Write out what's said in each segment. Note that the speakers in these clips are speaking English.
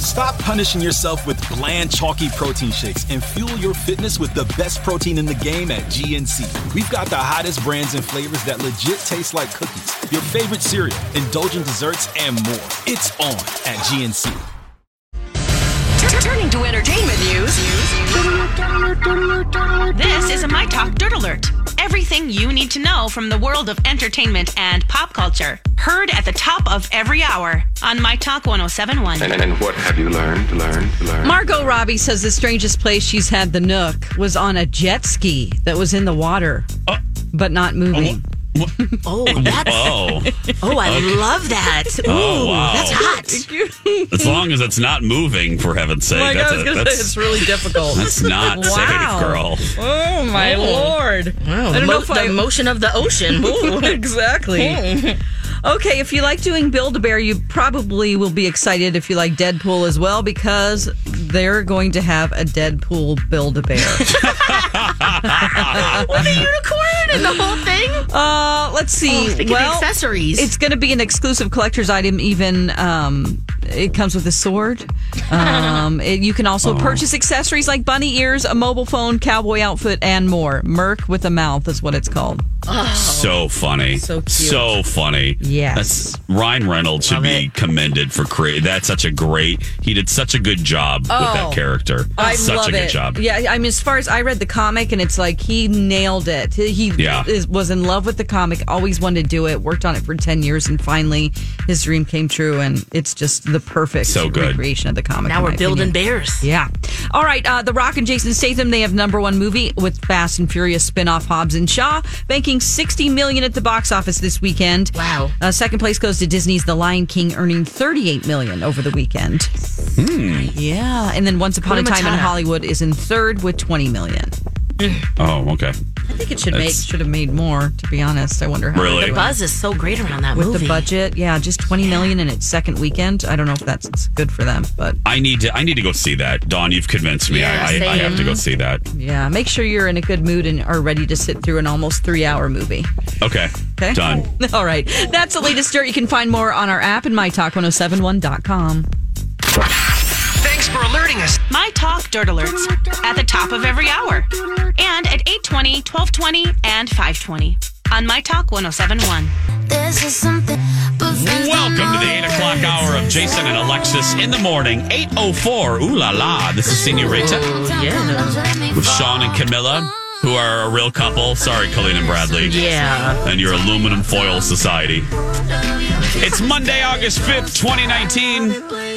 Stop punishing yourself with bland, chalky protein shakes and fuel your fitness with the best protein in the game at GNC. We've got the hottest brands and flavors that legit taste like cookies, your favorite cereal, indulgent desserts, and more. It's on at GNC. Turning to entertainment news. This is a My Talk Dirt Alert. Everything you need to know from the world of entertainment and pop culture. Heard at the top of every hour on My Talk 1071. And, and what have you learned, learned, learned? Margot Robbie says the strangest place she's had the nook was on a jet ski that was in the water, oh. but not moving. Oh, that's Oh, oh, I love that. Oh, Ooh, Oh, wow. that's hot. as long as it's not moving, for heaven's sake. Like that's, I was a- say, that's, it's really difficult. that's not Wow. safe, girl. Oh my oh. lord! Wow, I don't mo- know if the I- motion of the ocean. Ooh. exactly. Okay, if you like doing Build a Bear, you probably will be excited if you like Deadpool as well because they're going to have a Deadpool Build a Bear. With a unicorn and the whole thing. uh, let's see. Oh, well, accessories. It's going to be an exclusive collector's item. Even um, it comes with a sword. Um, it, you can Oh. also purchase accessories like bunny ears, a mobile phone, cowboy outfit, and more. Merc with a mouth is what it's called. So funny. So cute. So funny. Yes. That's, Ryan Reynolds should be it. commended for creating. That's such a great. He did such a good job with that character. Oh, I such love a good it. job. Yeah, I mean, as far as I read the comic, and it's like he nailed it. He Yeah. is, was in love with the comic, always wanted to do it, worked on it for 10 years, and finally his dream came true. And it's just the perfect So good. recreation of the comic. now we're building opinion. bears. Yeah. All right. Uh, the Rock and Jason Statham, they have number one movie with Fast and Furious spinoff Hobbs and Shaw, banking 60 million at the box office this weekend. Wow. Uh, second place goes to Disney's The Lion King, earning 38 million over the weekend. Yeah. And then Once Upon a Hakuna Time in Hollywood is in third with 20 million. Oh, okay. I think it should make That's- should have made more. To be honest, I wonder how Really? The buzz is so great around that with movie. the budget. Yeah, just 20 million in its second weekend. I don't know if that's good for them, but I need to. I need to go see that. Dawn, you've convinced me. Yeah, I, I, I have to go see that. yeah, make sure you're in a good mood and are ready to sit through an almost three hour movie. Okay. Okay. Done. All right. That's the latest dirt. You can find more on our app and mytalk1071.com. Thanks alerting us. My Talk Dirt Alerts at the top of every hour and at 820, 1220, and 520 on My Talk 1071. This is something. Welcome to the 8 o'clock hour of Jason and Alexis in the morning. 8.04. Ooh la la. This is Senorita yeah. with Sean and Camilla, who are a real couple. Sorry, Colleen and Bradley. Yeah. And your aluminum foil society. It's Monday, August 5th, 2019.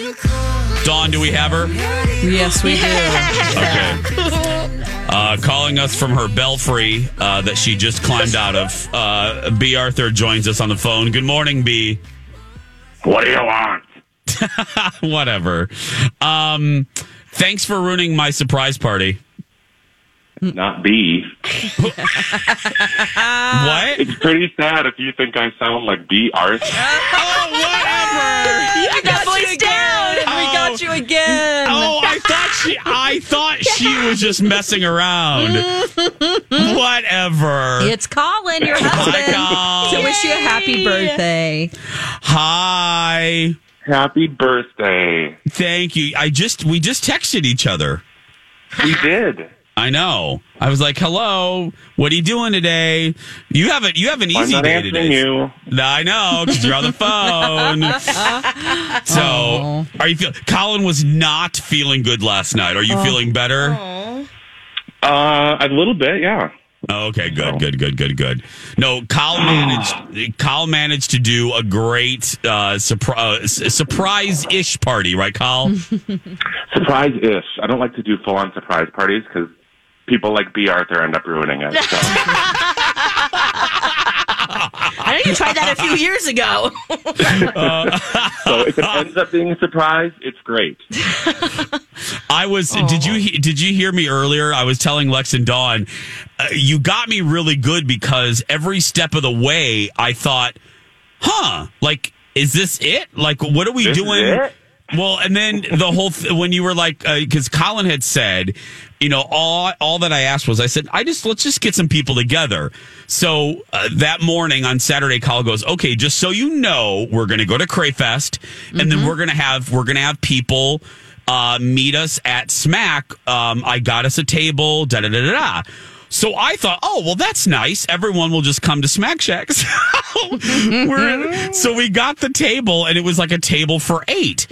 Dawn, do we have her? Yes, we do. Okay. Uh, calling us from her belfry uh, that she just climbed out of. Uh, Bea Arthur joins us on the phone. Good morning, Bea. What do you want? Whatever. Um, thanks for ruining my surprise party. Not B. what? It's pretty sad if you think I sound like Bea Arthur. Oh, whatever. You got voice down. We oh. got you again. Oh, I thought she. I thought she was just messing around. Whatever. It's Colin, your husband. Col. To wish you a happy birthday. Hi. Happy birthday. Thank you. I just we just texted each other. We did. I know. I was like, "Hello, what are you doing today?" You have a you have an I'm easy not day today. you. No, I know because you're on the phone. so, are you feel? Colin was not feeling good last night. Are you feeling better? Uh, a little bit, yeah. Oh, okay, good, good, good, good, good. No, Kyle managed. Kyle managed to do a great uh, surprise surprise-ish party, right, Kyle? Surprise-ish. I don't like to do full-on surprise parties because people like Bea Arthur end up ruining it. So. I know you tried that a few years ago. so if it ends up being a surprise, it's great. I I was. Did you he- did you hear me earlier? I was telling Lex and Dawn, uh, you got me really good because every step of the way, I thought, huh, like, is this it? Like, what are we This is doing? Well, and then the whole th- when you were like, because Colin had said, you know, all all that I asked was, I said, I just let's just get some people together. So uh, that morning on Saturday, Colin goes, okay, just so you know, we're going to go to Crayfest, and then we're going to have we're going to have people uh, meet us at Smack. Um, I got us a table. Da da da da da. So I thought, oh well, that's nice. Everyone will just come to Smack Shack. So, so we got the table, and it was like a table for eight.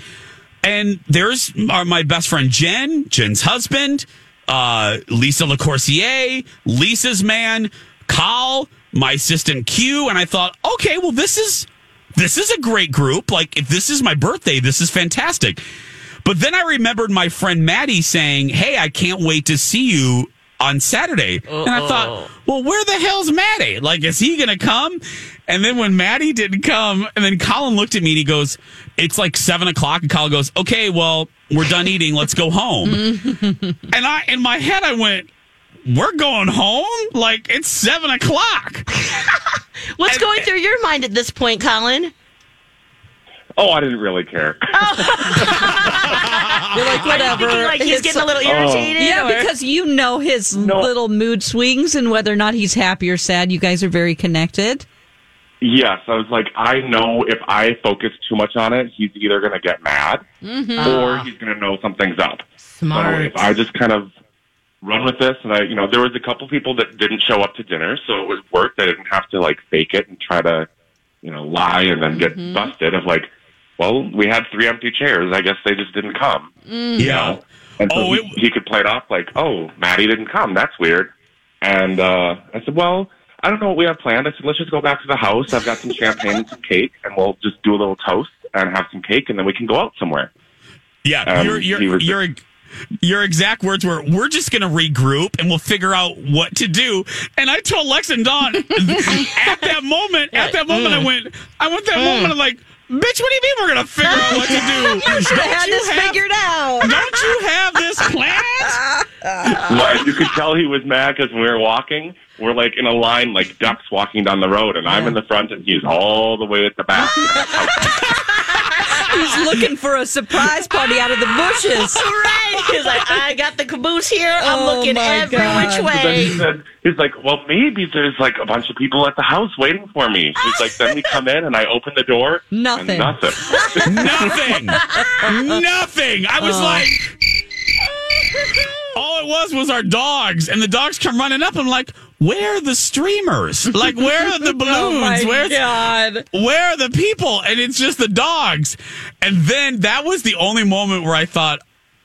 And there's our, my best friend Jen, Jen's husband, uh, Lisa LaCourcier, Lisa's man, Kyle, my assistant Q, and I thought, okay, well, this is this is a great group. Like, if this is my birthday, this is fantastic. But then I remembered my friend Maddie saying, "Hey, I can't wait to see you on Saturday." And I thought, "Well, where the hell's Maddie? Like, is he going to come?" And then when Maddie didn't come, and then Colin looked at me and he goes, "It's like seven o'clock," and Colin goes, "Okay, well, we're done eating. Let's go home." and I, in my head, I went. We're going home? Like it's seven o'clock. What's going through your mind at this point, Colin? Oh, I didn't really care. Oh. You're like, whatever. Thinking like he's It's- getting a little oh. irritated. Yeah, or- because you know his little mood swings and whether or not he's happy or sad. You guys are very connected. Yes, I was like, I know if I focus too much on it, he's either going to get mad mm-hmm. or ah. he's going to know something's up. Smart. So if I just kind of run with this, and I, you know, there was a couple people that didn't show up to dinner, so it was work. I didn't have to like fake it and try to, you know, lie and then get mm-hmm. busted. Of like, well, we had three empty chairs. I guess they just didn't come. Mm-hmm. You know? And so Oh, he, it- he could play it off like, oh, Maddie didn't come. That's weird. And uh, I said, well, I don't know what we have planned. I said, let's just go back to the house. I've got some champagne and some cake, and we'll just do a little toast and have some cake, and then we can go out somewhere. Yeah, Um, your he your was- your your exact words were, "We're just going to regroup and we'll figure out what to do." And I told Lex and Dawn at that moment. At that moment, I went. I went that moment. I'm like, "Bitch, what do you mean we're going to figure out what to do? You should have had this have- figured out. Don't you have this planned?" Well, you could tell he was mad because when we were walking, we're like in a line like ducks walking down the road, and I'm in the front and he's all the way at the back. He's looking for a surprise party out of the bushes. right. He's like, I got the caboose here. I'm Oh, looking my every God. which then way. he said, he's like, well, maybe there's like a bunch of people at the house waiting for me. He's like, then we come in and I open the door. and Nothing. nothing. Nothing. Nothing. I was oh. like. All it was was our dogs, and the dogs come running up. I'm like, "Where are the streamers? Like, where are the balloons? Oh my Where's god! where are the people? And it's just the dogs. And then that was the only moment where I thought,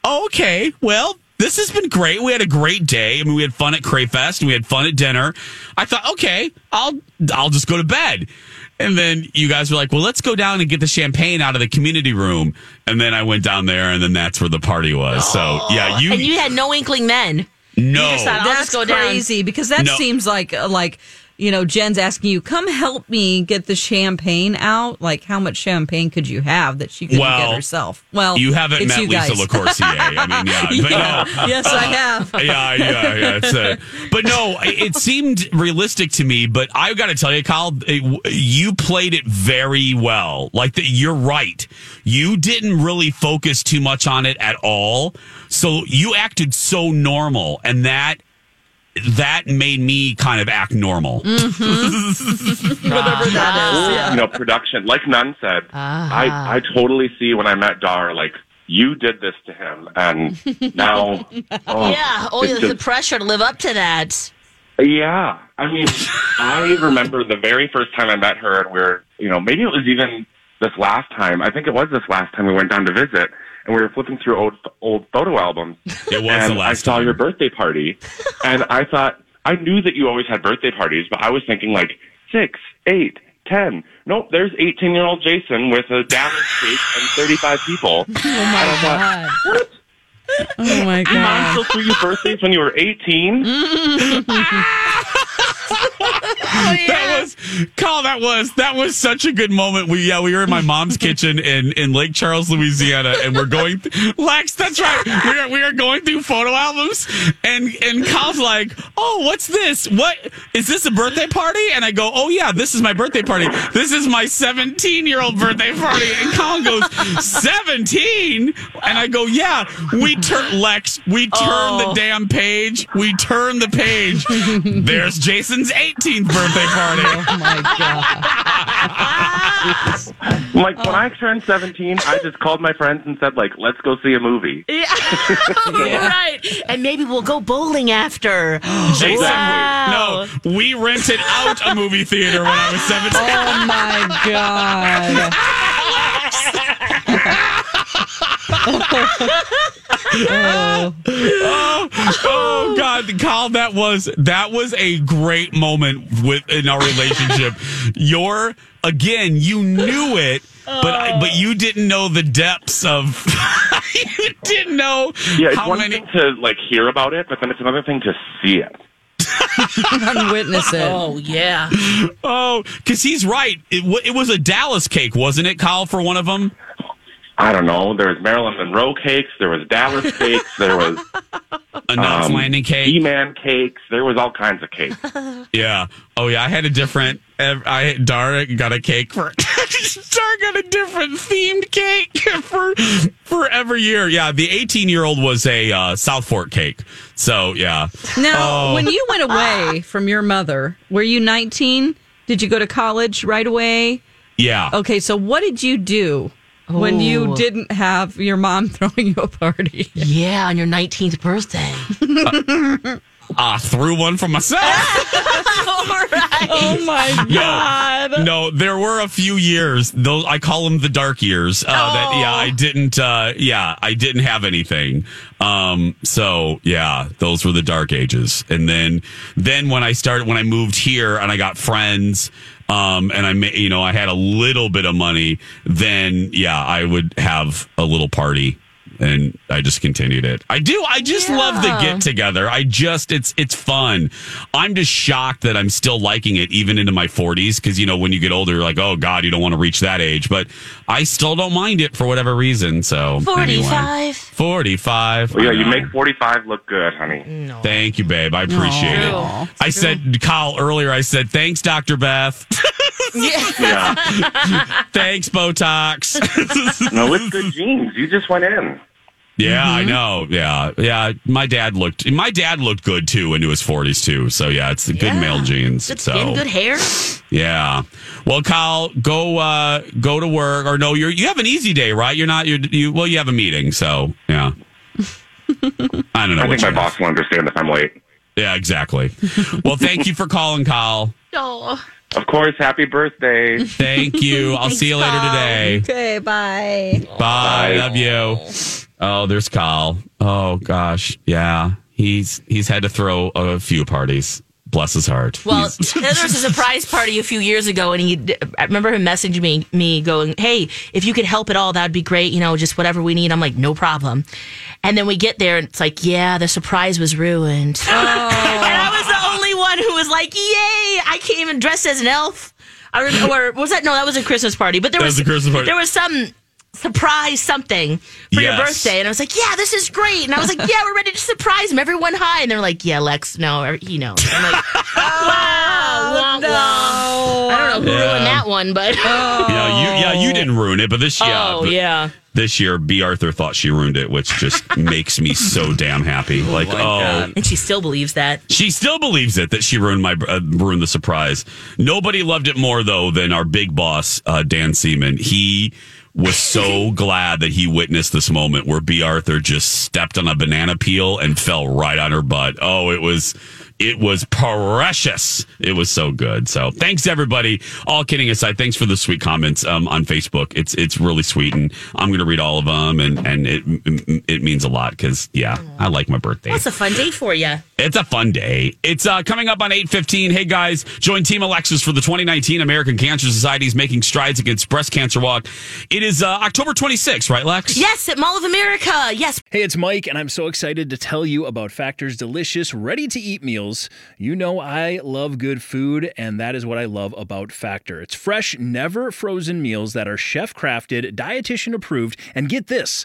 oh, okay, well, this has been great. We had a great day. I mean, we had fun at Crayfest and we had fun at dinner. I thought, okay, I'll I'll just go to bed. And then you guys were like, well, let's go down and get the champagne out of the community room. And then I went down there, and then that's where the party was. So yeah, you, and you had no inkling then. No. just thought, I'll That's just go down. crazy because that No. seems like like you know Jen's asking you come help me get the champagne out. Like how much champagne could you have that she couldn't Well, get herself? Well, you haven't met you Lisa. LaCourcier. I mean, yeah, but Yeah. no. Yes, I have. yeah, yeah, yeah. It's uh but no, it it seemed realistic to me. But I got to tell you, Kyle, it, you played it very well. Like that, you're right. You didn't really focus too much on it at all. So you acted so normal, and that that made me kind of act normal. Mm-hmm. Whatever that ah. is. Yeah. you know, production. Like Nunn said, I ah. I totally see when I met Dar, like you did this to him, and now, oh, Yeah. Oh, it's the just- pressure to live up to that. yeah. I mean, I remember the very first time I met her, and we are you know, maybe it was even this last time. I think it was this last time we went down to visit, and we were flipping through old old photo albums. It was and the last I saw time. your birthday party, and I thought I knew that you always had birthday parties, but I was thinking like six, eight, ten. Nope, there's 18 year old Jason with a damaged cake and 35 people. Oh my God. Oh my Your mom still threw you birthdays when you were 18? That that was Carl. That was that was such a good moment. We yeah, we were in my mom's kitchen in in Lake Charles, Louisiana, and we're going. Lex, that's right. We are we are going through photo albums, and and Carl's like, "Oh, what's this? What is this a birthday party?" And I go, "Oh yeah, this is my birthday party. This is my 17 year old birthday party." And Colin goes, "17?" And I go, "Yeah." We turn Lex. We turn the oh. damn page. We turn the page. There's Jason's 18th birthday party. Oh my god. Like when I turned 17, I just called my friends and said, like, let's go see a movie. Yeah. right. And maybe we'll go bowling after. Exactly. Wow. No, we rented out a movie theater when I was 17. Oh my god. Oh. oh, oh God, Kyle, that was that was a great moment with in our relationship. You're again, you knew it, but I, but you didn't know the depths of. you didn't know Yeah, it's how one many. thing to, like, hear about it, but then it's another thing to see it. Unwitness it. Oh, yeah. Oh, because he's right. It, wa- it was a Dallas cake, wasn't it, Kyle? For one of them. I don't know. There was Marilyn Monroe cakes. There was Dallas cakes. There was A Knots um, Landing cake. He-Man cakes. There was all kinds of cakes. Yeah. Oh yeah. I had a different. ev- I Dara got a cake for. Dara got a different themed cake for for every year. Yeah. The 18 year old was a uh, Southfork cake. So yeah. Now, Oh. when you went away from your mother, were you 19? Did you go to college right away? Yeah. Okay, so what did you do when you Oh. didn't have your mom throwing you a party? Yeah, on your 19th birthday. I threw one for myself. All right. Oh my No, no, there were a few years. Those I call them the dark years. Uh, That yeah, I didn't. Uh, yeah, I didn't have anything. Um, so yeah, those were the dark ages. And then, then when I started, when I moved here and I got friends, um, and I, ma- you know, I had a little bit of money. Then yeah, I would have a little party. And I just continued it. I do. I just love the get together. I just it's it's fun. I'm just shocked that I'm still liking it even into my 40s because you know when you get older, you're like, oh God, you don't want to reach that age. But I still don't mind it for whatever reason. So anyway. 45. 45. Well, yeah, you make 45 look good, honey. Thank you, babe. I appreciate Aw. it. I said, Kyle, earlier, I said, thanks, Dr. Beth. Yeah. thanks, Botox. no, it's good genes. You just went in. Yeah, I know. Yeah, yeah. My dad looked. My dad looked good too into his forties too. So yeah, it's the good Yeah. male genes. Good so skin, good hair. yeah. Well, Kyle, go uh go to work. Or no, you're you have an easy day, right? You're not. You're you. Well, you have a meeting. So yeah. I don't know. I what think my you have. boss will understand if I'm late. Yeah, exactly. Well, thank you for calling, Kyle. Oh. Of course, happy birthday. Thank you. I'll see you later today. Okay, bye. Bye. Love you. Oh, there's Kyle. Oh gosh, yeah. He's he's had to throw a few parties. Bless his heart. Well, He's- there was a surprise party a few years ago, and he. I remember him messaging me, me going, "Hey, if you could help at all, that'd be great. You know, just whatever we need." I'm like, "No problem." And then we get there, and it's like, "Yeah, the surprise was ruined." one who was like, "Yay! I can't even dress as an elf." I remember, or was that no? That was a Christmas party, but there That was, was a Christmas party. There was some surprise something for your birthday, and I was like, "Yeah, this is great." And I was like, "Yeah, we're ready to surprise him." Everyone hi. and they're like, "Yeah, Lex, no, he knows." I'm like, "Wow, wah, wah." I don't know who Yeah. ruined that one, but yeah, you yeah you didn't ruin it, but this year. oh yeah, this year Bea Arthur thought she ruined it, which just makes me so damn happy. Like oh. and she still believes that. She still believes it that she ruined my uh, ruined the surprise. Nobody loved it more though than our big boss uh, Dan Seeman. He was so glad that he witnessed this moment where Bea Arthur just stepped on a banana peel and fell right on her butt. Oh, it was it was precious. It was so good. So thanks everybody. All kidding aside, thanks for the sweet comments um, on Facebook. It's it's really sweet, and I'm going to read all of them, and and it it means a lot because yeah, I like my birthday. That's a fun day for you. It's a fun day. It's uh, coming up on 8.15. Hey, guys, join Team Alexis for the 2019 American Cancer Society's Making Strides Against Breast Cancer Walk. It is uh, October 26th, right, Lex? Yes, at Mall of America. Yes, Hey, it's Mike, and I'm so excited to tell you about Factor's delicious, ready to eat meals meals. You know I love good food, and that is what I love about Factor. It's fresh, never frozen meals that are chef crafted, dietitian approved, and get this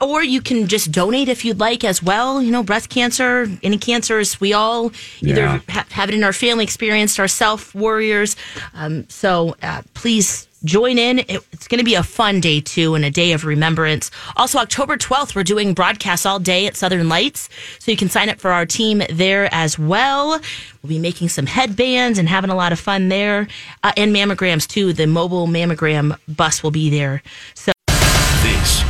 Or you can just donate if you'd like as well. You know, breast cancer, any cancers, we all either Yeah. ha- have it in our family, experienced ourselves, warriors. Um, so uh, please join in. It, it's going to be a fun day too and a day of remembrance. Also, October 12th, we're doing broadcasts all day at Southern Lights. So you can sign up for our team there as well. We'll be making some headbands and having a lot of fun there. Uh, and mammograms too. The mobile mammogram bus will be there. So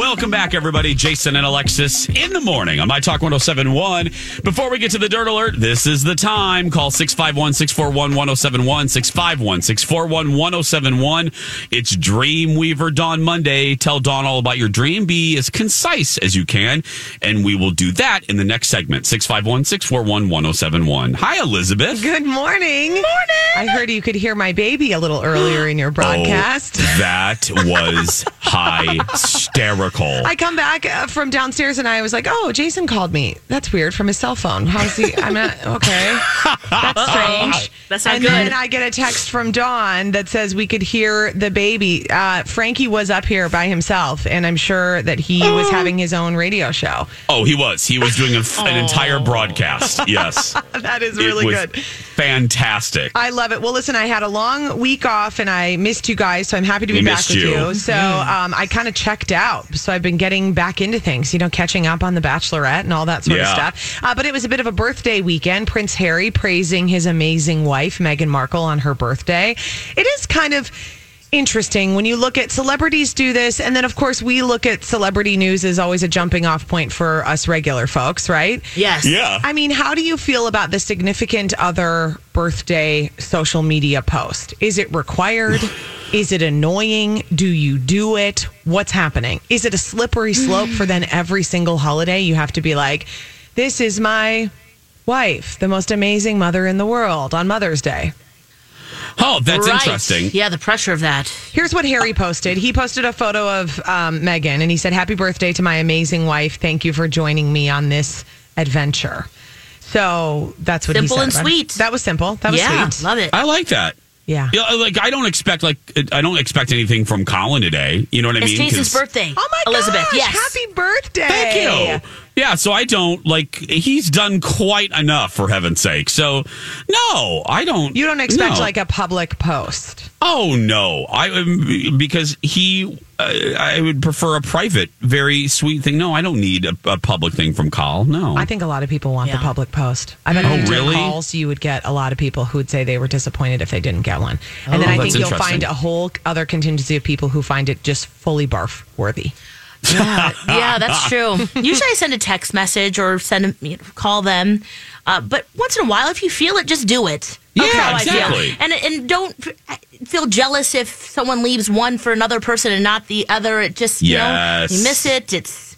Welcome back, everybody. Jason and Alexis in the morning on My Talk 1071. Before we get to the Dirt Alert, this is the time. Call 651 641 1071, 651 641 1071. It's Dreamweaver Dawn Monday. Tell Dawn all about your dream. Be as concise as you can, and we will do that in the next segment. 651 641 1071. Hi, Elizabeth. Good morning. Morning. I heard you could hear my baby a little earlier in your broadcast. Oh, that was high hysterical. I come back uh, from downstairs and I was like, "Oh, Jason called me. That's weird from his cell phone. How's he? I'm not okay. That's strange. That's not and good. then I get a text from Dawn that says we could hear the baby. Uh, Frankie was up here by himself, and I'm sure that he was having his own radio show. Oh, he was. He was doing a, an entire broadcast. Yes. That is It really was good. Fantastic. I love it. Well, listen, I had a long week off and I missed you guys, so I'm happy to be We back missed with you. you. So um, I kind of checked out. So I've been getting back into things, you know, catching up on The Bachelorette and all that sort Yeah. of stuff. Uh, but it was a bit of a birthday weekend. Prince Harry praising his amazing wife, Meghan Markle, on her birthday. It is kind of interesting when you look at celebrities do this and then of course we look at celebrity news as always a jumping off point for us regular folks right Yes. Yeah. I mean, how do you feel about the significant other birthday social media post? Is it required? Is it annoying? Do you do it? What's happening? Is it a slippery slope for then every single holiday you have to be like, this is my wife, the most amazing mother in the world on Mother's Day? Oh, that's Right. interesting. Yeah, the pressure of that. Here's what Harry posted. He posted a photo of um, Meghan and he said, Happy birthday to my amazing wife. Thank you for joining me on this adventure. So that's what Simple he and sweet. That was simple. That was yeah, sweet. love it. I like that. Yeah. Yeah, uh, like I don't expect like uh, I don't expect anything from Colin today. You know what I It's mean? Jason's 'Cause- birthday. Oh my Elizabeth, gosh, yes. Happy birthday. Thank you. Yeah, so I don't like he's done quite enough for heaven's sake. So no, I don't. You don't expect no. like a public post. Oh no, I um, because he uh, I would prefer a private, very sweet thing. No, I don't need a, a public thing from Carl. No, I think a lot of people want the public post. I bet Oh, if you did really? calls, you would get a lot of people who would say they were disappointed if they didn't get one. And then Oh, I think you'll find a whole other contingency of people who find it just fully barf worthy. Yeah, yeah, that's true. Usually I send a text message or send a, you know, call them. Uh, but once in a while, if you feel it, just do it. Yeah, That's how I feel. exactly. And and don't feel jealous if someone leaves one for another person and not the other. It just you Yes. know you miss it. It's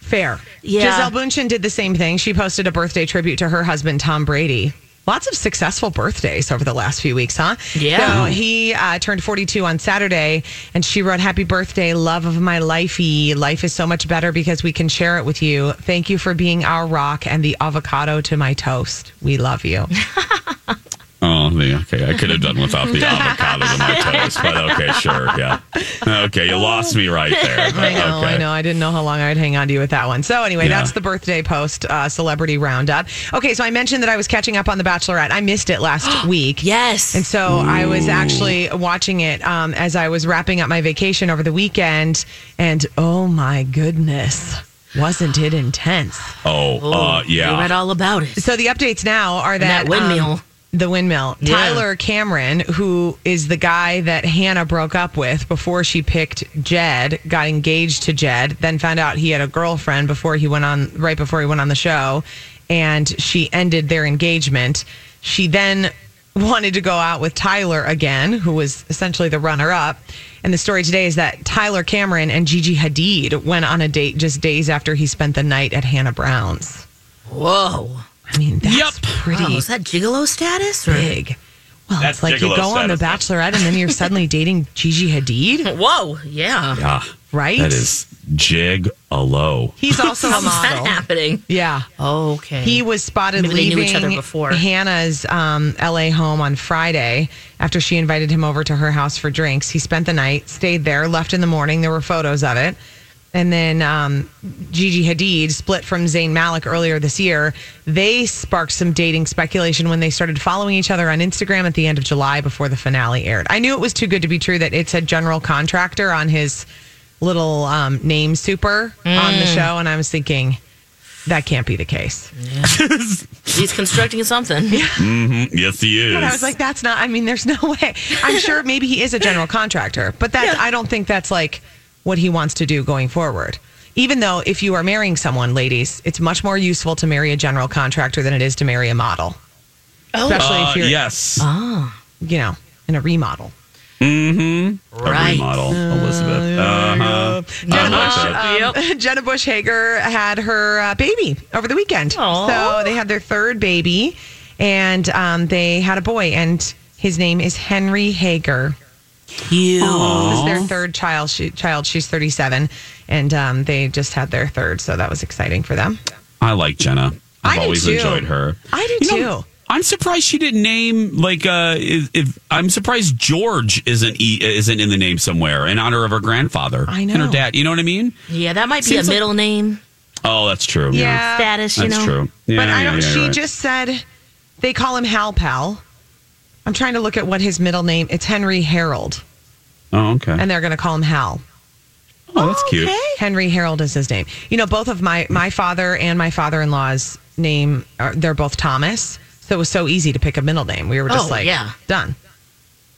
Fair. Yeah. Gisele Bündchen did the same thing. She posted a birthday tribute to her husband, Tom Brady. Lots of successful birthdays over the last few weeks, huh? Yeah. So he uh, turned 42 on Saturday, and she wrote, Happy birthday, love of my lifey. Life is so much better because we can share it with you. Thank you for being our rock and the avocado to my toast. We love you. Oh, the, okay. I could have done without the avocado to my toast, but okay, sure, yeah. Okay, you lost me right there. but I know, okay. I know. I didn't know how long I'd hang on to you with that one. So anyway, Yeah. that's the birthday post uh, celebrity roundup. Okay, so I mentioned that I was catching up on The Bachelorette. I missed it last week. Yes. And so I was actually watching it um, as I was wrapping up my vacation over the weekend. And oh my goodness, wasn't it intense? Oh, uh, You yeah. read all about it. So the updates now are that, that windmill. um, the windmill. Yeah. Tyler Cameron, who is the guy that Hannah broke up with before she picked Jed, got engaged to Jed, then found out he had a girlfriend before he went on right before he went on the show, and she ended their engagement. She then wanted to go out with Tyler again, who was essentially the runner up. And the story today is that Tyler Cameron and Gigi Hadid went on a date just days after he spent the night at Hannah Brown's. Whoa. I mean, that's Yep. pretty Wow, is that gigolo status? Or? big. Well, That's it's like you gigolo go on The Bachelorette and then you're suddenly dating Gigi Hadid, Whoa, yeah. Yeah. right? That is jig a low. He's also a How's that happening? Yeah. Okay. He was spotted Maybe they knew leaving each other before. Hannah's um, LA home on Friday after she invited him over to her house for drinks. He spent the night, stayed there, left in the morning. There were photos of it. And then um, Gigi Hadid split from Zayn Malik earlier this year. They sparked some dating speculation when they started following each other on Instagram at the end of July before the finale aired. I knew it was too good to be true that it said general contractor on his little um, name super on the Mm. show. And I was thinking, that can't be the case. He's constructing something. hmm Yes, he is. But I was like, that's not. I mean, there's no way. I'm sure maybe he is a general contractor, but that I don't think that's like what he wants to do going forward. Even though, if you are marrying someone, ladies, it's much more useful to marry a general contractor than it is to marry a model, especially Uh, if you're, yes. Oh, you know, in a remodel. Mm-hmm. A right. remodel, Elizabeth. Uh-huh. Jenna I like Bush, that. um, Jenna Bush Hager had her uh, baby over the weekend. Aw. So they had their third baby, and um, they had a boy, and his name is Henry Hager. Cute. This is their third child. She, child. She's 37, and um, they just had their third, so that was exciting for them. I like Jenna. I I've do always too. enjoyed her. I do You know, too. I'm surprised she didn't name like uh if, if I'm surprised George isn't e, isn't in the name somewhere in honor of her grandfather I know. and her dad. You know what I mean? Yeah, that might be Seems a like- middle name Oh, that's true. Yeah. status, you That's know. true. Yeah, but I don't. yeah, she right. just said they call him Hal Pal. I'm trying to look at what his middle name. It's Henry Harold, Oh, okay. and they're going to call him Hal. oh, that's oh, cute. Henry Harold is his name. You know, both of my my father and my father-in-law's name are they're both Thomas, so it was so easy to pick a middle name. We were just Oh, like, yeah. done.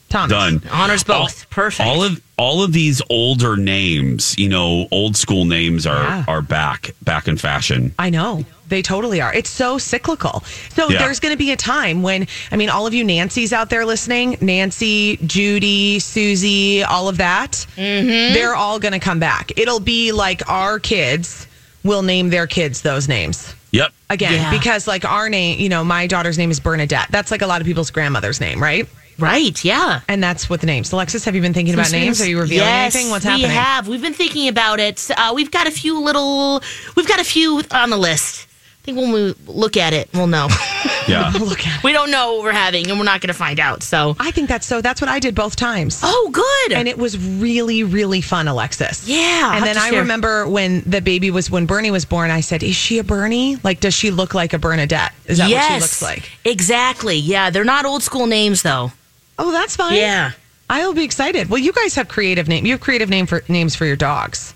Thomas. Done. Honors both. All, Perfect. All of all of these older names, you know, old school names are Yeah. are back back in fashion. I know. They totally are. It's so cyclical. So Yeah. there's going to be a time when, I mean, all of you Nancy's out there listening Nancy, Judy, Susie, all of that, they're all going to come back. It'll be like our kids will name their kids those names Yep. again Yeah. because, like, our name, you know, my daughter's name is Bernadette. That's like a lot of people's grandmother's name, right? right, yeah. And that's what the names. Alexis, have you been thinking about names? Are you revealing yes, anything? What's happening? we have. We've been thinking about it. Uh, we've got a few little. We've got a few on the list. I think when we look at it, we'll know. Yeah. Look at it. we don't know what we're having, and we're not going to find out. So, I think that's so. That's what I did both times. oh, good. and it was really really fun alexis Yeah, and then i share. remember when the baby was when bernie was born i said is she a bernie like does she look like a bernadette is that yes, what she looks like Exactly. Yeah, they're not old school names though. oh that's fine Yeah. i'll be excited well you guys have creative name you have creative name for names for your dogs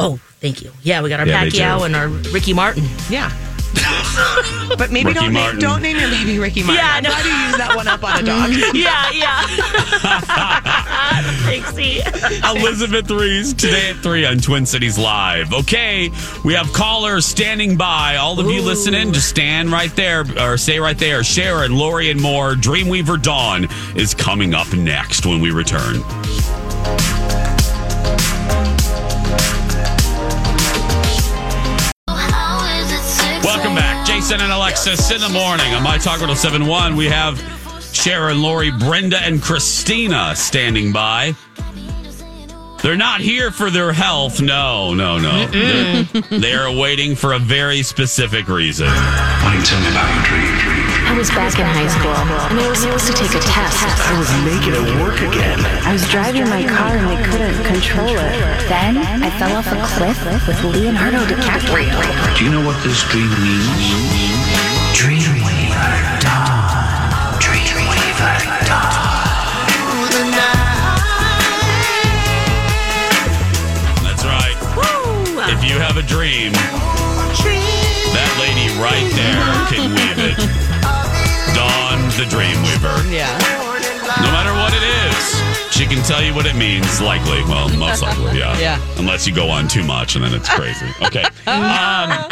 Oh, thank you. Yeah, we got our Yeah, they Pacquiao and our Ricky Martin. yeah but maybe Ricky don't name, don't name your baby Ricky Martin. Yeah, I I'm know. glad you use that one up on a dog. yeah, yeah. Pixie. Elizabeth Ries today at 3 on Twin Cities Live. Okay, we have callers standing by. All of you listening, just stand right there or stay right there. Sharon, Lori, and more. Dreamweaver Dawn is coming up next when we return. Jason and Alexis in the morning on My Talk 1071. We have Sharon, Lori, Brenda, and Christina standing by. They're not here for their health. No, no, no. They're, they are waiting for a very specific reason. Why don't you tell me about your dream? I was back in high school, and I was supposed to take a test. I was making it work again. I was driving my car and I couldn't control it. Then I fell off a cliff with Leonardo DiCaprio. Do you know what this dream means? Dreamweaver tell you what it means. Likely, well, most likely, yeah. Yeah. Unless you go on too much, and then it's crazy. Okay. Um,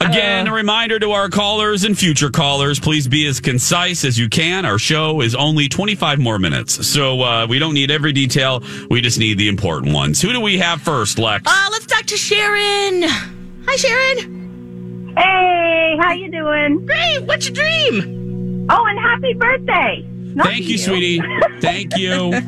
again, a reminder to our callers and future callers: please be as concise as you can. Our show is only 25 more minutes, so uh, we don't need every detail. We just need the important ones. Who do we have first, Lex? Uh, let's talk to Sharon. Hi, Sharon. Hey, how you doing? Great. What's your dream? Oh, and happy birthday! Not Thank to you, sweetie. Thank you.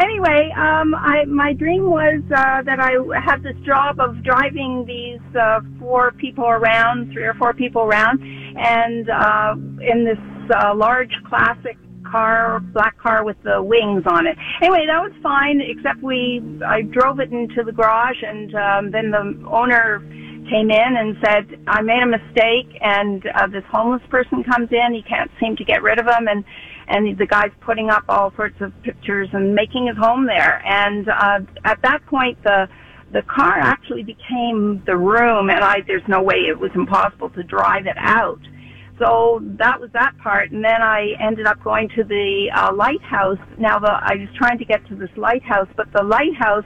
anyway, um, I, my dream was uh, that I had this job of driving these uh, four people around, three or four people around, and uh, in this uh, large classic car, black car with the wings on it. Anyway, that was fine, except we, I drove it into the garage, and um, then the owner came in and said, I made a mistake and uh, this homeless person comes in. He can't seem to get rid of him and, and the guy's putting up all sorts of pictures and making his home there. And, uh, at that point, the, the car actually became the room and I, there's no way it was impossible to drive it out. So that was that part. And then I ended up going to the uh, lighthouse. Now the, I was trying to get to this lighthouse, but the lighthouse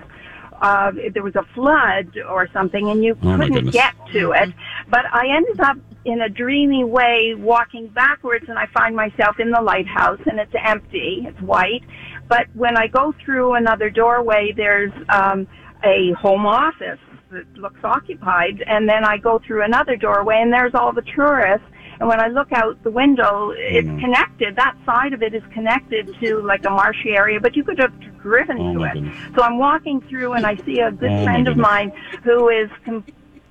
uh, if there was a flood or something and you Oh, couldn't get to it. But I ended up in a dreamy way walking backwards and I find myself in the lighthouse and it's empty. It's white. But when I go through another doorway, there's, um, a home office that looks occupied. And then I go through another doorway and there's all the tourists. And when I look out the window, it's Mm-hmm. connected. That side of it is connected to like a marshy area, but you could have driven Oh, to it. goodness. So I'm walking through and I see a good Oh, friend of mine who is com-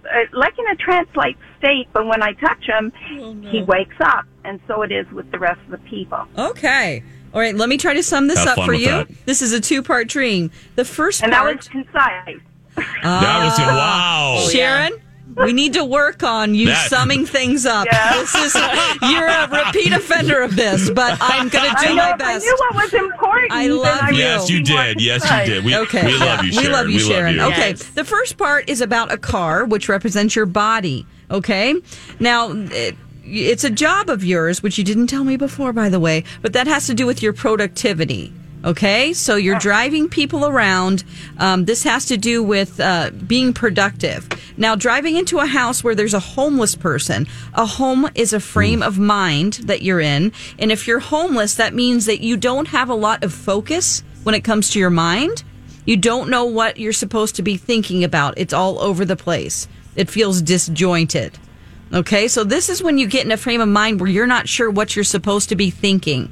uh, like in a trance-like state, but when I touch him, Oh, he wakes up. And so it is with the rest of the people. Okay. All right. Let me try to sum this Have up for you. that. This is a two part dream. The first And that was concise. that was wow. Sharon, we need to work on you That- summing things up. This is you're a repeat offender of this, but I'm going to I do know my if I best. knew what was important. I love I you. Yes, you would be more did. Yes, you did. We, Okay. we love you, Sharon. We love you, Sharon. you. Okay. Yes. The first part is about a car, which represents your body. Okay. Now, it, it's a job of yours, which you didn't tell me before, by the way, but that has to do with your productivity. Okay. So you're driving people around. Um, this has to do with uh, being productive. Now, driving into a house where there's a homeless person, a home is a frame of mind that you're in. And if you're homeless, that means that you don't have a lot of focus when it comes to your mind. You don't know what you're supposed to be thinking about. It's all over the place. It feels disjointed. Okay, so this is when you get in a frame of mind where you're not sure what you're supposed to be thinking.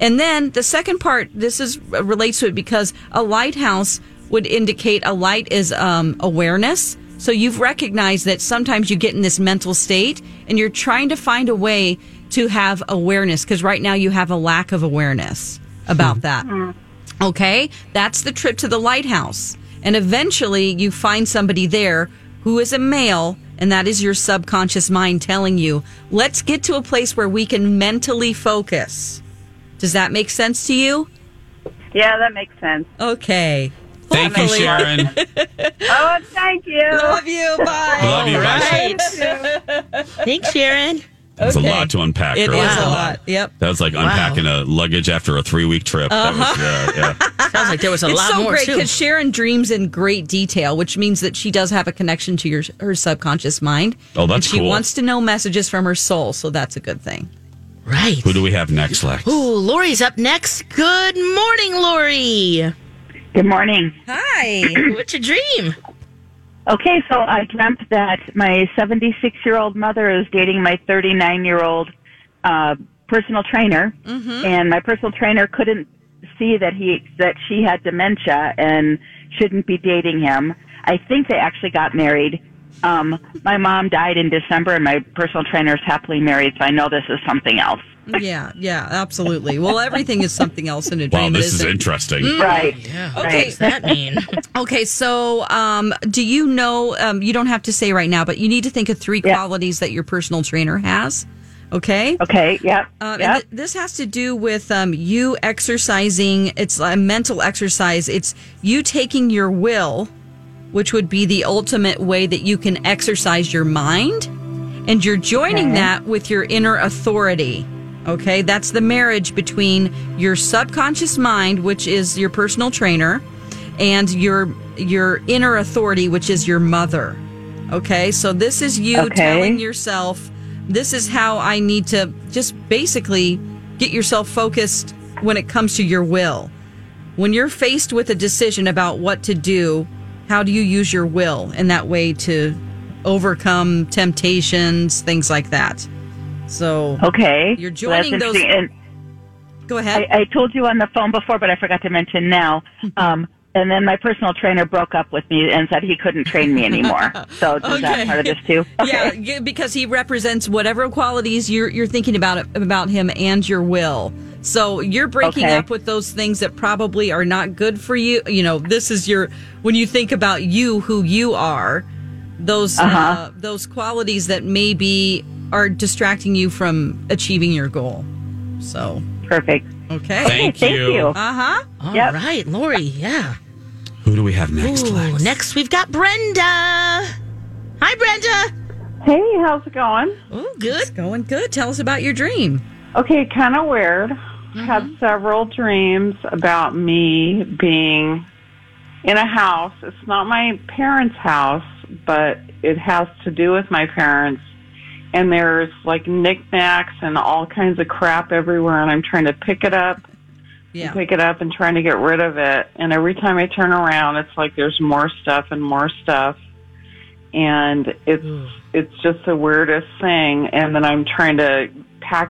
And then the second part, this is uh, relates to it because a lighthouse would indicate a light is um, awareness. So you've recognized that sometimes you get in this mental state and you're trying to find a way to have awareness because right now you have a lack of awareness about that. Okay, that's the trip to the lighthouse. And eventually you find somebody there who is a male, and that is your subconscious mind telling you, let's get to a place where we can mentally focus. Does that make sense to you? Yeah, that makes sense. Okay. Thank you, Sharon. Oh, thank you. Love you. Bye. Love you. Bye. Right. Thanks, Sharon. It's Okay. a lot to unpack. It girl. is It's a lot. Yep. That was like unpacking a luggage after a three week trip. That was, Uh-huh. yeah, yeah. Sounds like there was a it's lot so more great too. because Sharon dreams in great detail, which means that she does have a connection to your her subconscious mind. Oh, that's and she cool. wants to know messages from her soul, so that's a good thing. Right. Who do we have next, Lex? Ooh, Lori's up next. Good morning, Lori. Good morning. Hi. What's your dream? Okay, so I dreamt that my 76 year old mother is dating my 39 year old uh, personal trainer, Mm-hmm. and my personal trainer couldn't see that he that she had dementia and shouldn't be dating him. I think they actually got married. Um, my mom died in December, and my personal trainer is happily married, so I know this is something else. Yeah, yeah, absolutely. Well, everything is something else in a dream. Wow, this is isn't. interesting. Mm. Right. Yeah. Okay. What does that mean? Okay, so um, do you know? Um, you don't have to say right now, but you need to think of three qualities that your personal trainer has. Okay. Okay. Yep. Um, yep. th- this has to do with um, you exercising. It's a mental exercise. It's you taking your will, which would be the ultimate way that you can exercise your mind, and you're joining Okay. that with your inner authority. Okay, that's the marriage between your subconscious mind, which is your personal trainer, and your your inner authority, which is your mother. Okay, so this is you Okay. telling yourself, this is how I need to just basically get yourself focused when it comes to your will. When you're faced with a decision about what to do, how do you use your will in that way to overcome temptations, things like that? So, Okay. you're joining those. And Go ahead. I, I told you on the phone before, but I forgot to mention now. Um, and then my personal trainer broke up with me and said he couldn't train me anymore. So is Okay. that part of this too? Yeah, yeah, because he represents whatever qualities you're you're thinking about about him and your will. So you're breaking Okay. up with those things that probably are not good for you. You know, this is your when you think about you, who you are, those uh Uh-huh. those qualities that maybe are distracting you from achieving your goal. So perfect. Okay. Thank Thank you. you. Uh huh. All right, Lori. Yeah. Who do we have next? Ooh, next we've got Brenda. Hi, Brenda. Hey, how's it going? Oh, good. It's going good. Tell us about your dream. Okay, kind of weird. Had mm-hmm. several dreams about me being in a house. It's not my parents' house, but it has to do with my parents. And there's like knickknacks and all kinds of crap everywhere, and I'm trying to pick it up. Yeah. Pick it up and trying to get rid of it. And every time I turn around, it's like there's more stuff and more stuff. And it's it's just the weirdest thing. And then I'm trying to pack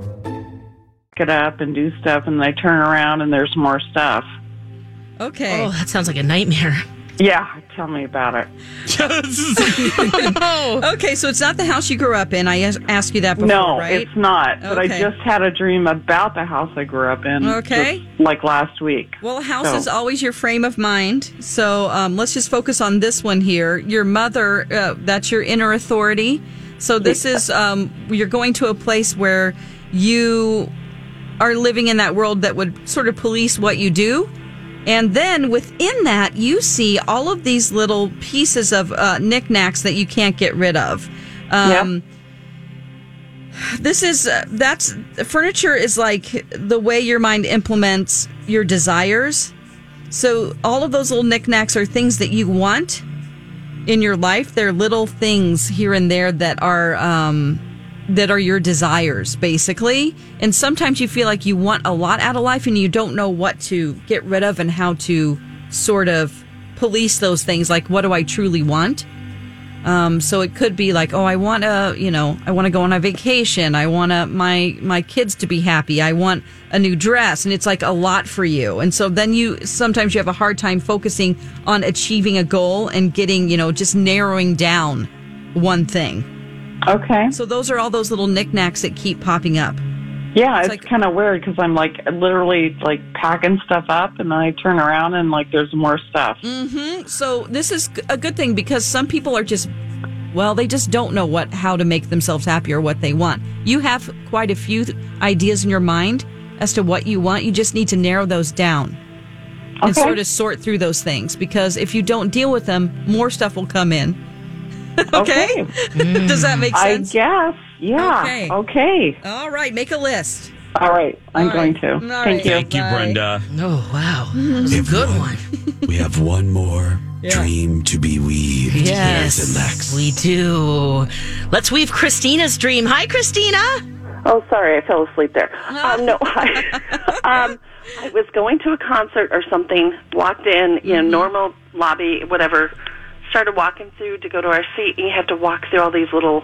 It up and do stuff, and I turn around and there's more stuff. Okay. Oh, that sounds like a nightmare. Yeah, tell me about it. okay, so it's not the house you grew up in. I as- asked you that before, no, right? it's not. But I just had a dream about the house I grew up in. Okay. just like last week. Well, a house So- is always your frame of mind. So um, let's just focus on this one here. Your mother, uh, that's your inner authority. So this is, um, you're going to a place where you are living in that world that would sort of police what you do. And then within that, you see all of these little pieces of uh, knickknacks that you can't get rid of. Um, This is uh, that's furniture is like the way your mind implements your desires. So all of those little knickknacks are things that you want in your life. They're little things here and there that are um, that are your desires, basically. And sometimes you feel like you want a lot out of life and you don't know what to get rid of and how to sort of police those things. Like, what do I truly want? Um, so it could be like, oh, I want to, you know, I want to go on a vacation. I want my my kids to be happy. I want a new dress, and it's like a lot for you. And so then you sometimes you have a hard time focusing on achieving a goal and getting, you know, just narrowing down one thing. Okay. So those are all those little knickknacks that keep popping up. Yeah, it's, like kind of weird because I'm like literally like packing stuff up, and then I turn around and like there's more stuff. Mm-hmm. So this is a good thing because some people are just, well, they just don't know what how to make themselves happy or what they want. You have quite a few th- ideas in your mind as to what you want. You just need to narrow those down and sort of sort through those things because if you don't deal with them, more stuff will come in. okay. Does that make sense? I guess. Yeah. Okay. Okay. All right. Make a list. All right. I'm All going right. to. All Thank right. you. Thank you, Bye. Brenda. Oh, wow. That was a good one. We have one more dream to be weaved. Yes, Lex. we do. Let's weave Christina's dream. Hi, Christina. Oh, sorry, I fell asleep there. Um, no, I, um, I was going to a concert or something, walked in, you know, normal lobby, whatever, started walking through to go to our seat, and you have to walk through all these little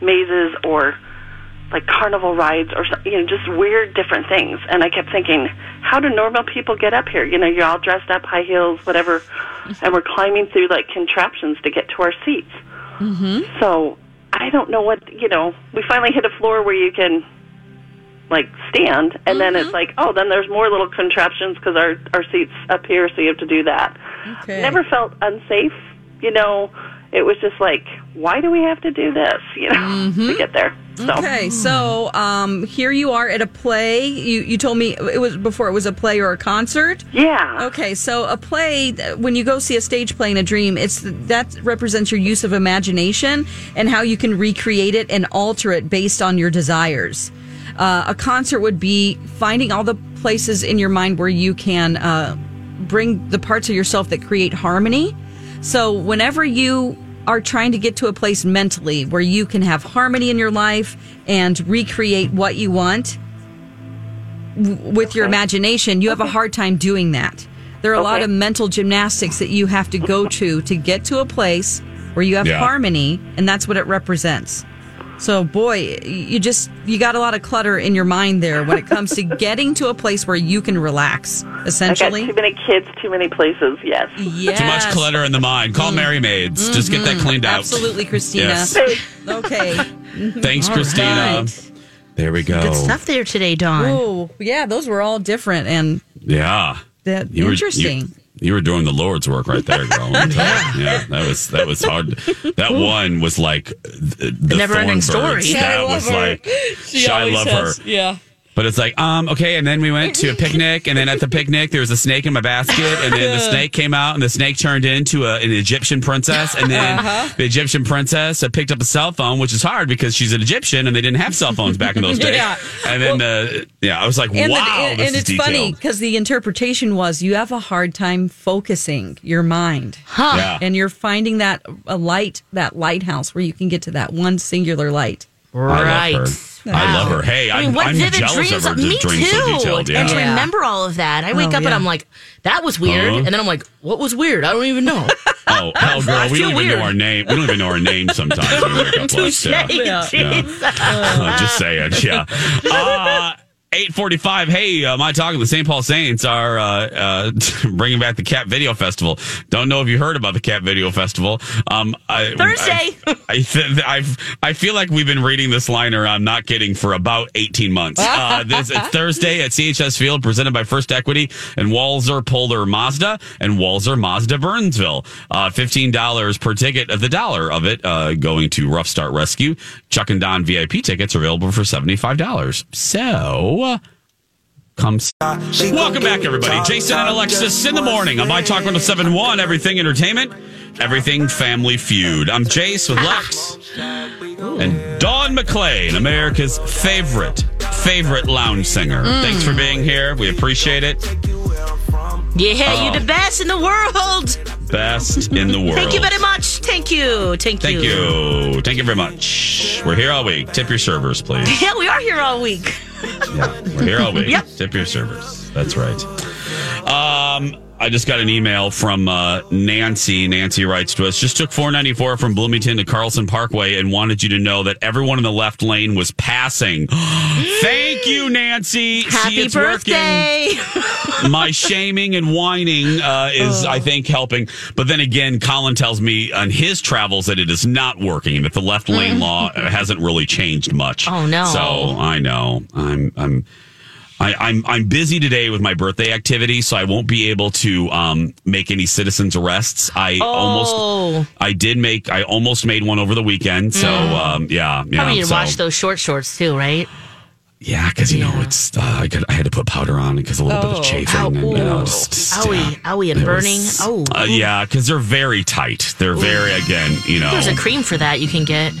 mazes or like carnival rides or you know just weird different things and i kept thinking how do normal people get up here you know you're all dressed up high heels whatever and we're climbing through like contraptions to get to our seats Mm-hmm. so I don't know what you know. We finally hit a floor where you can like stand, and then it's like, oh, then there's more little contraptions because our our seats up here, so you have to do that. Okay. Never felt unsafe, you know. It was just like, why do we have to do this, you know, to get there? So Okay, so um, here you are at a play. You you told me it was before it was a play or a concert. Yeah. Okay, so a play when you go see a stage play in a dream, it's that represents your use of imagination and how you can recreate it and alter it based on your desires. Uh, a concert would be finding all the places in your mind where you can uh, bring the parts of yourself that create harmony. So whenever you are trying to get to a place mentally where you can have harmony in your life and recreate what you want w- with your imagination, you have a hard time doing that. There are a lot of mental gymnastics that you have to go to to get to a place where you have Yeah. harmony, and that's what it represents. So, boy, you just you got a lot of clutter in your mind there when it comes to getting to a place where you can relax. I got Essentially, too many kids, too many places. Yes. yes. Too much clutter in the mind. Call mm. Merry Maids. Mm-hmm. Just get that cleaned out. Absolutely, Christina. Yes. Okay. Thanks, All Christina. right. There we go. Good stuff there today, Dawn. Oh, yeah, those were all different and Yeah. that You were- interesting. you- You were doing the Lord's work right there, girl. I'm telling you. yeah, that was that was hard. That one was like the, the Never-ending Thornbirds. story. That I love was her. like I love her. Yeah. But it's like, um, okay, and then we went to a picnic, and then at the picnic there was a snake in my basket, and then the snake came out, and the snake turned into a, an Egyptian princess, and then Uh-huh. the Egyptian princess uh, picked up a cell phone, which is hard because she's an Egyptian, and they didn't have cell phones back in those days. Yeah. And then, uh, yeah, I was like, And, wow, the, and, this and is it's funny because the interpretation was you have a hard time focusing your mind. Huh. Yeah. And you're finding that a light, that lighthouse where you can get to that one singular light. I love her. I love her. Hey, I mean, I'm, what I'm vivid jealous dreams? of her Me dreams too. so detailed. And to remember all of that, I wake Oh, up and. I'm like, "That was weird," Uh-huh. and then I'm like, "What was weird? I don't even know." Oh, hell, girl, we don't even weird. know our name. We don't even know our name sometimes. when we wake up like Touche. that. Yeah. Uh, just saying, yeah. Uh, 845. Hey, uh, my talking the St. Paul Saints are uh, uh, bringing back the Cat Video Festival. Don't know if you heard about the Cat Video Festival. Um, I, Thursday. I, I, th- I've, I feel like we've been reading this liner. I'm not kidding for about 18 months. Uh, this Thursday at CHS Field, presented by First Equity and Walser Polar Mazda and Walser Mazda Burnsville. Uh, $15 per ticket of the dollar of it uh, going to Ruff Start Rescue. Chuck and Don VIP tickets are available for $75. So. Come. Welcome back, everybody. Jason and Alexis in the morning on My Talk 1071, Everything Entertainment, Everything Family Feud. I'm Jace with Lex and Dawn McClain, America's favorite, favorite lounge singer. Mm. Thanks for being here. We appreciate it. Yeah, Oh. you're the best in the world. Best in the world. Thank you very much. Thank you. Thank you. Thank you. Thank you very much. We're here all week. Tip your servers, please. Yeah, we are here all week. Yeah, we're here all week. Yep. Tip your servers. That's right. Um, I just got an email from uh, Nancy. Nancy writes to us, just took 494 from Bloomington to Carlson Parkway and wanted you to know that everyone in the left lane was passing. Thank you, Nancy. Happy See, it's birthday. working. My shaming and whining uh, is, I think, helping. But then again, Colin tells me on his travels that it is not working, that the left lane law hasn't really changed much. Oh, no. So I know. I'm I'm I, I'm I'm busy today with my birthday activity, so I won't be able to um, make any citizens arrests. I Oh. almost I did make I almost made one over the weekend. So Mm. um, yeah, yeah. Probably to so- wash those short shorts too, right? yeah, because you know it's uh, I, got, I had to put powder on because a little bit Oh. of chafing Ow, and you know just, just, Owie, yeah. owie, and burning. was- oh, Uh, yeah, because they're very tight. They're very again, you know, There's a cream for that you can get.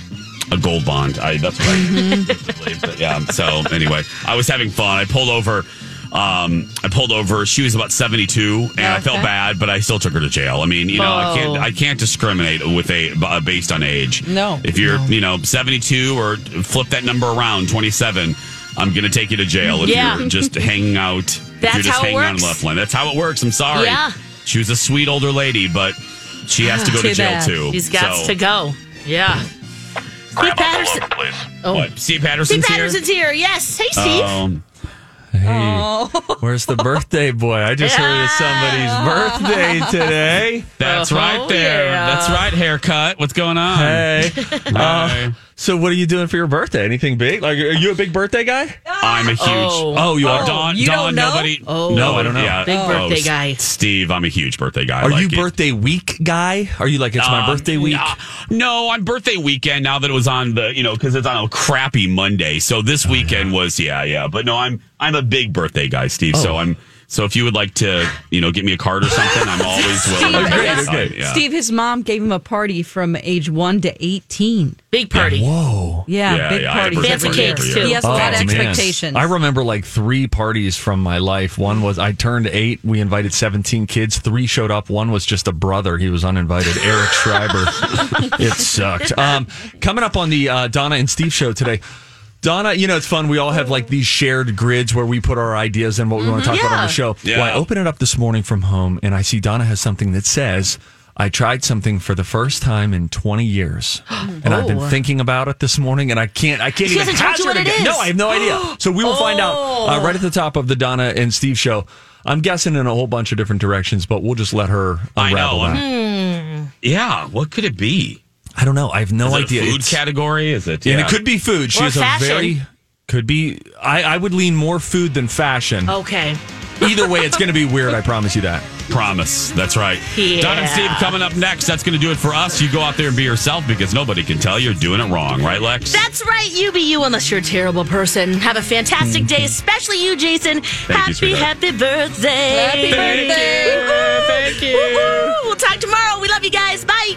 A gold bond. I that's what I believe. But yeah. So anyway, I was having fun. I pulled over. Um, I pulled over. She was about seventy-two, and I felt bad, but I still took her to jail. I mean, you know, I can't. I can't discriminate with a uh, based on age. No. If you're, you know, seventy-two or flip that number around, twenty-seven. I'm gonna take you to jail if Yeah. you're just hanging out. if That's you're just how hanging out in works. left lane. That's how it works. I'm sorry. Yeah. She was a sweet older lady, but she has to go to jail bad. too. She's got So- to go. Yeah. Steve Patterson. Oh. What? Steve Patterson's Steve here. Patterson's here. Yes. Hey, Steve. Um, Hey, where's the birthday boy? I just heard it's somebody's birthday today. That's Oh, right there. That's right, haircut. What's going on? Hey. Hi. Uh, so, what are you doing for your birthday? Anything big? Like, are you a big birthday guy? I'm a huge. Oh. Oh, you Uh, are. Dawn, You Dawn, don't know? nobody. Oh. no, I don't know. Yeah. Big birthday S- guy. Steve, I'm a huge birthday guy. Are Like you it. birthday week guy? Are you like it's my Um, birthday week? uh, no, on birthday weekend. Now that it was on the, you know, because it's on a crappy Monday. So this weekend was, yeah, yeah. But no, I'm I'm a big birthday guy, Steve. So Oh. I'm. So if you would like to, you know, get me a card or something, I'm always willing. to Steve, put yes. aside, yeah. Steve, his mom gave him a party from age one to 18. Big party. Whoa. Yeah, Yeah, big yeah, I have parties. birthday Fancy every cakes, too. He has a lot of Oh, man. expectations. I remember like three parties from my life. One was I turned eight. We invited 17 kids. Three showed up. One was just a brother. He was uninvited. Eric Schreiber. it sucked. Um, coming up on the uh, Donna and Steve show today. Donna, you know, it's fun. We all have like these shared grids where we put our ideas and what we want to talk about on the show. Yeah. Well, I open it up this morning from home and I see Donna has something that says, I tried something for the first time in 20 years. And I've been Oh. thinking about it this morning and I can't, I can't She even hasn't told you hazard what a it guess. is. No, I have no idea. So we will find out uh, Oh. right at the top of the Donna and Steve show. I'm guessing in a whole bunch of different directions, but we'll just let her I unravel know. that. Yeah. What could it be? I don't know. I have no Is it a idea. food It's- category? Is it? And it could be food. She Or has a very could be. I, I would lean more food than fashion. Okay. Either way, it's going to be weird. I promise you that. Promise. That's right. Yeah. Don and Steve coming up next. That's going to do it for us. You go out there and be yourself because nobody can tell you're doing it wrong, right, Lex? That's right. You be you unless you're a terrible person. Have a fantastic day, mm-hmm. especially you, Jason. you, happy, sweetheart. happy birthday. Happy Thank birthday. you. Thank you. Woo-hoo. We'll talk tomorrow. We love you guys. Bye.